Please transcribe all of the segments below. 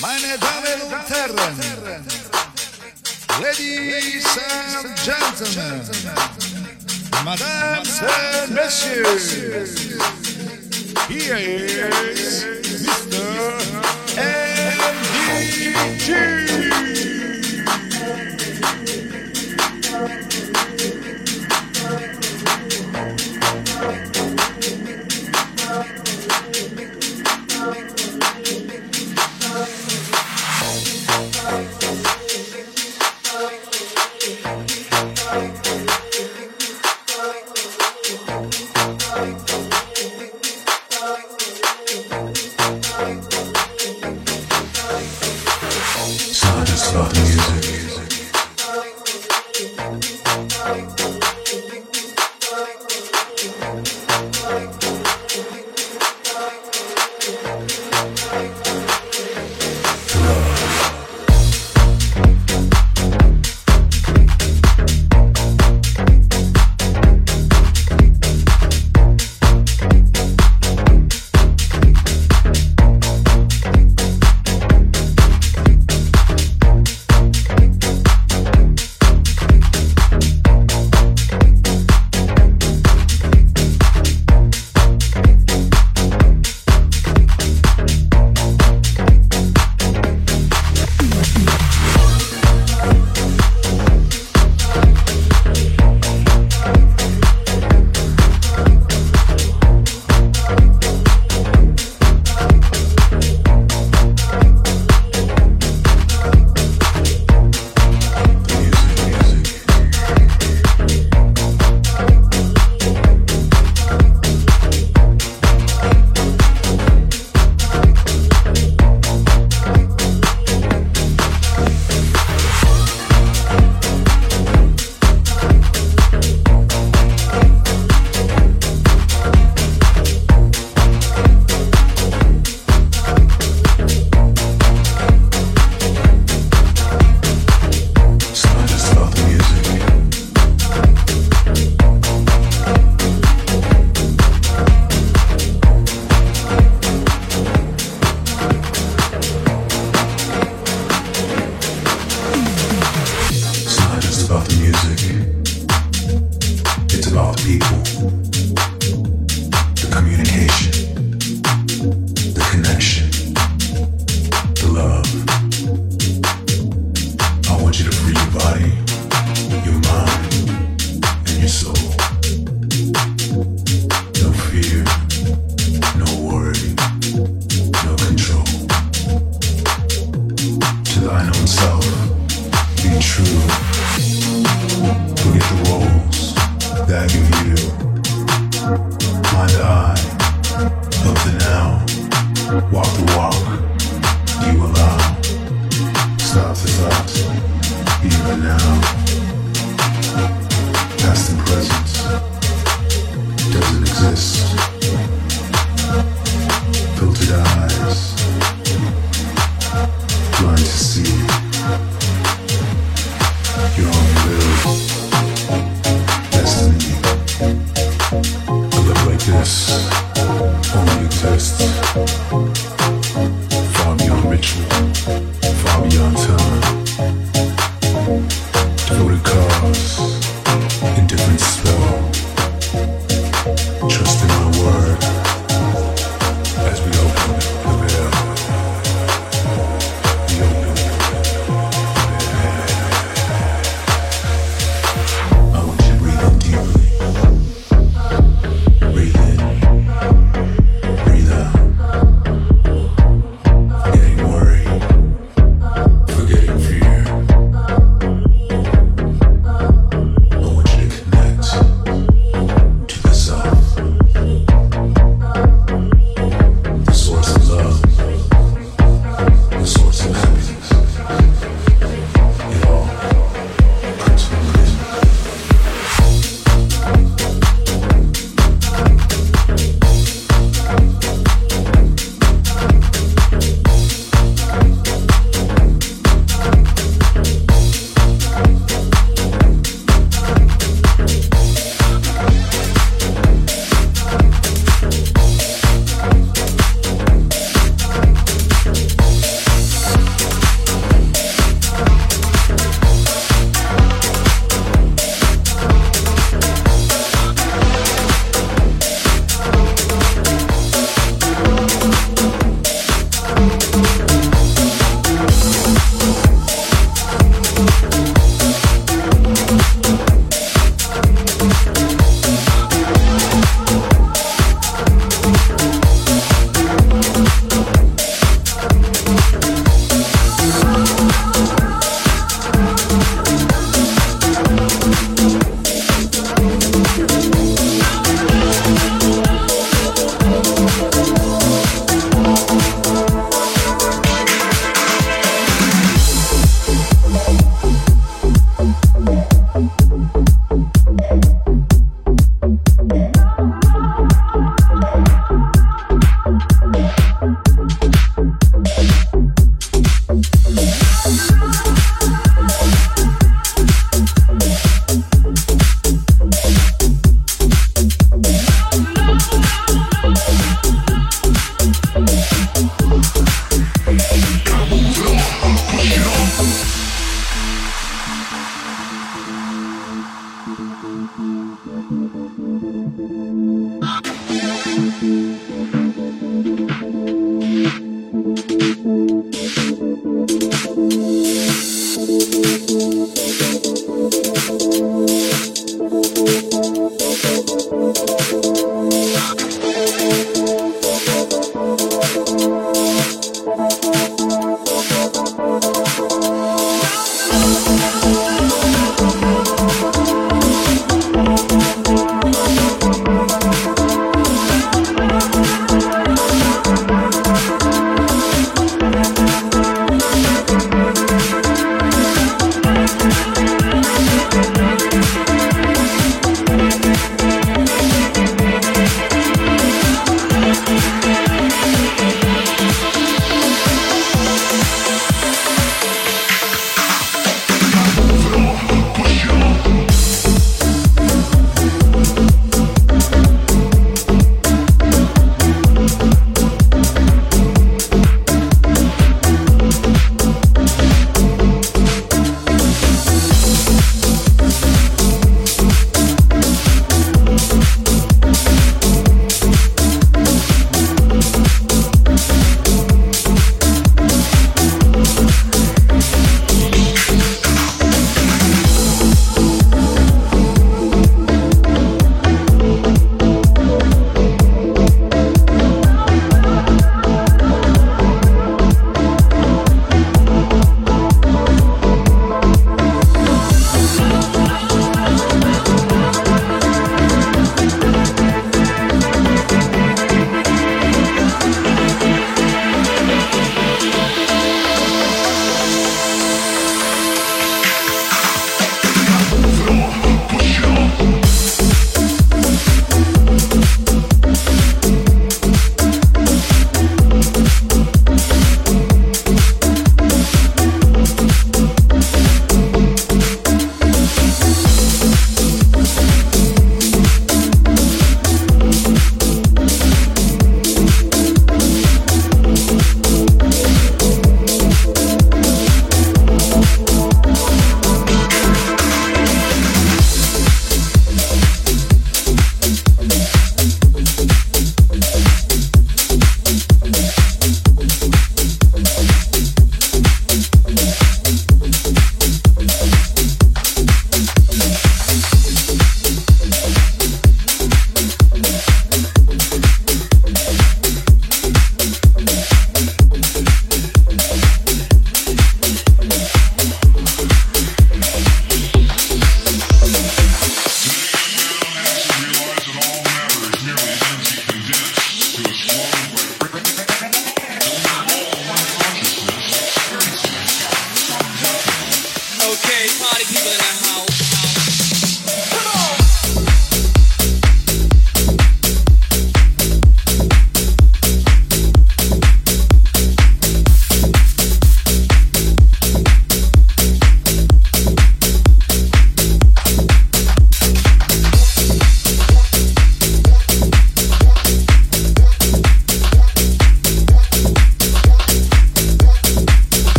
Meine Damen und Herren, Ladies and Gentlemen, Madame and Messieurs, here is Mr. MDG.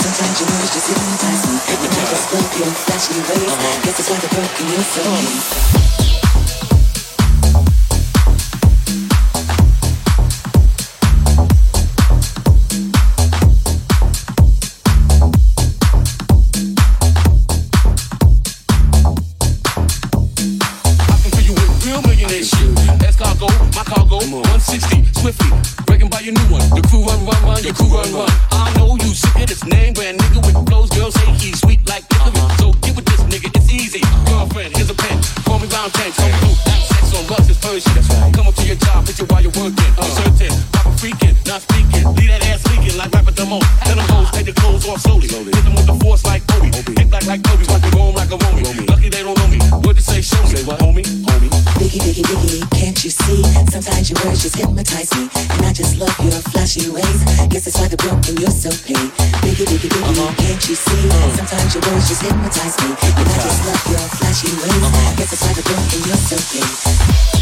Sometimes you know it's just hypnotized and hypnotized is broken, flashing your ways, guess it's why they're broken, you're so your crew run, run. I know you sick of this name brand nigga with flows. Girls say he's sweet like Italy. So get with this nigga, it's easy. Girlfriend, here's a pen. Call me round tanks, come through. Have sex on rugs, it's Persian. Come up to your job, hit you while you're working. I'm certain, pop a freaking, not speaking. Leave that ass leaking like rapper demo. Tell them hoes, take the clothes off slowly. Hit them with the force like Kobe. Hit back like Kobe, watch the roam like a Romy. Lucky they don't know me. What they say, show me. Homie, homie. Biggie, biggie, biggie, can't you see? Sometimes your words just hypnotize me. And I just love your flashy ways. It's why the broken you're so paid. Biggie, biggie, biggie, Uh-huh. can't you see? Sometimes your words just hypnotize me. And I just love your flashy ways. Uh-huh. Guess it's why the broken you're so paid.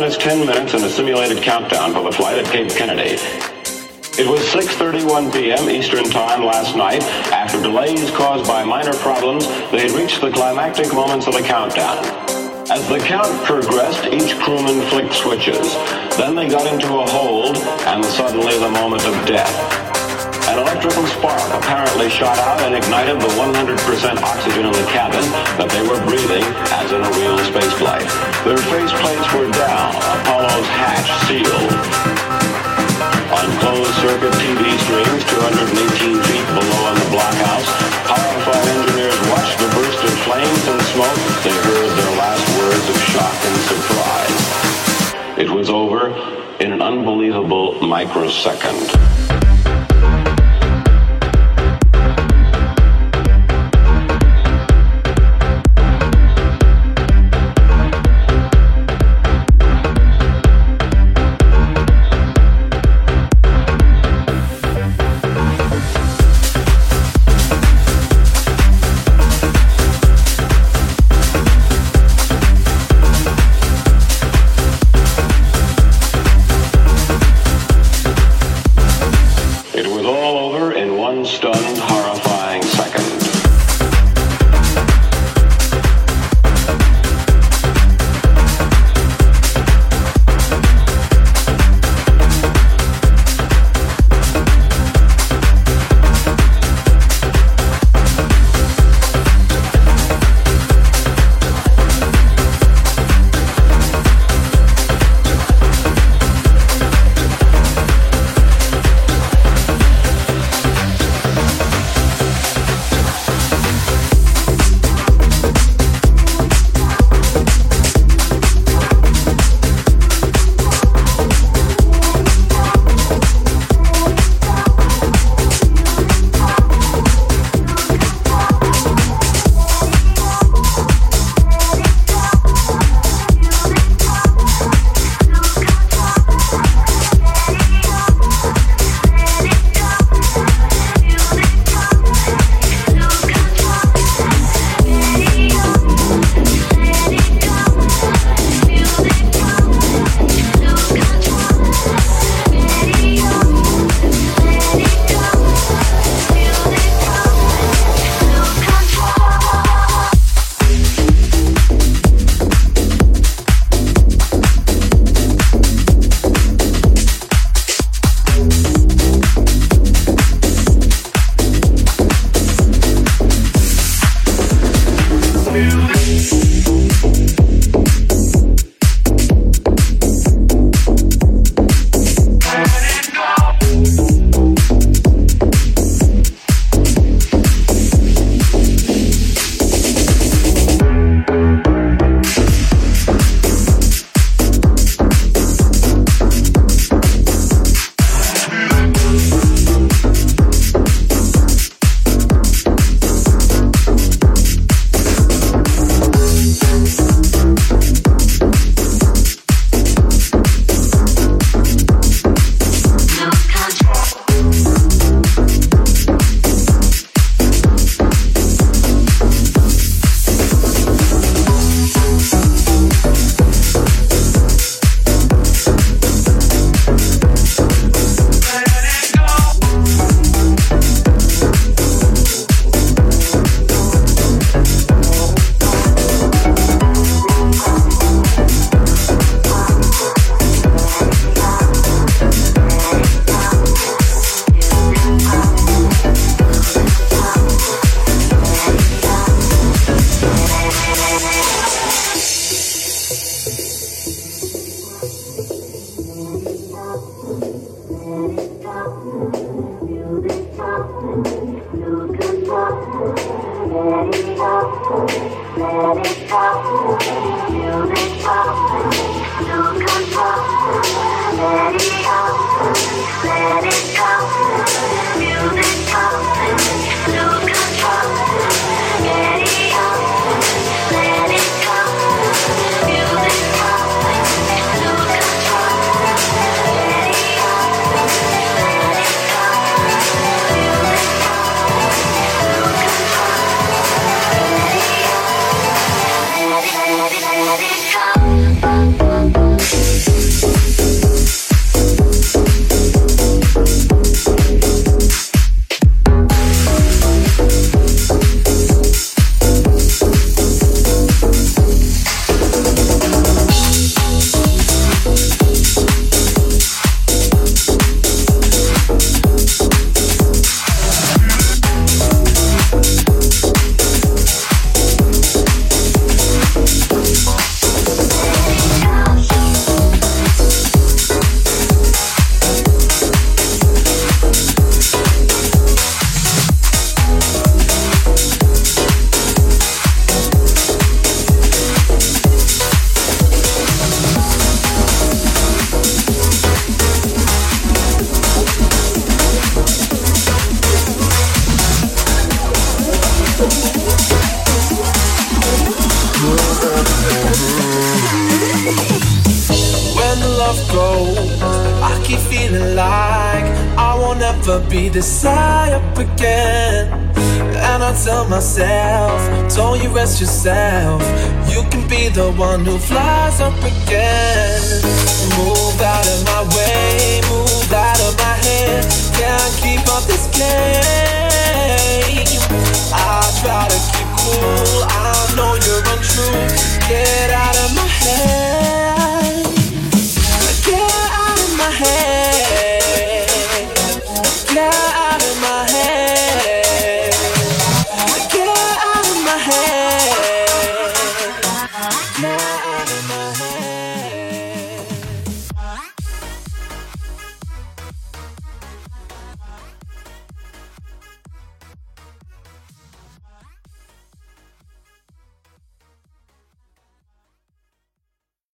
Minus 10 minutes in a simulated countdown for the flight at Cape Kennedy, it was 6.31 p.m. Eastern Time last night. After delays caused by minor problems, they had reached the climactic moments of the countdown. As the count progressed, each crewman flicked switches. Then they got into a hold, and suddenly the moment of death. An electrical spark apparently shot out and ignited the 100% oxygen in the cabin that they were breathing as in a real spaceflight. Their faceplates were down, Apollo's hatch sealed. On closed circuit TV screens 218 feet below in the blockhouse, horrified engineers watched the burst of flames and smoke. They heard their last words of shock and surprise. It was over in an unbelievable microsecond.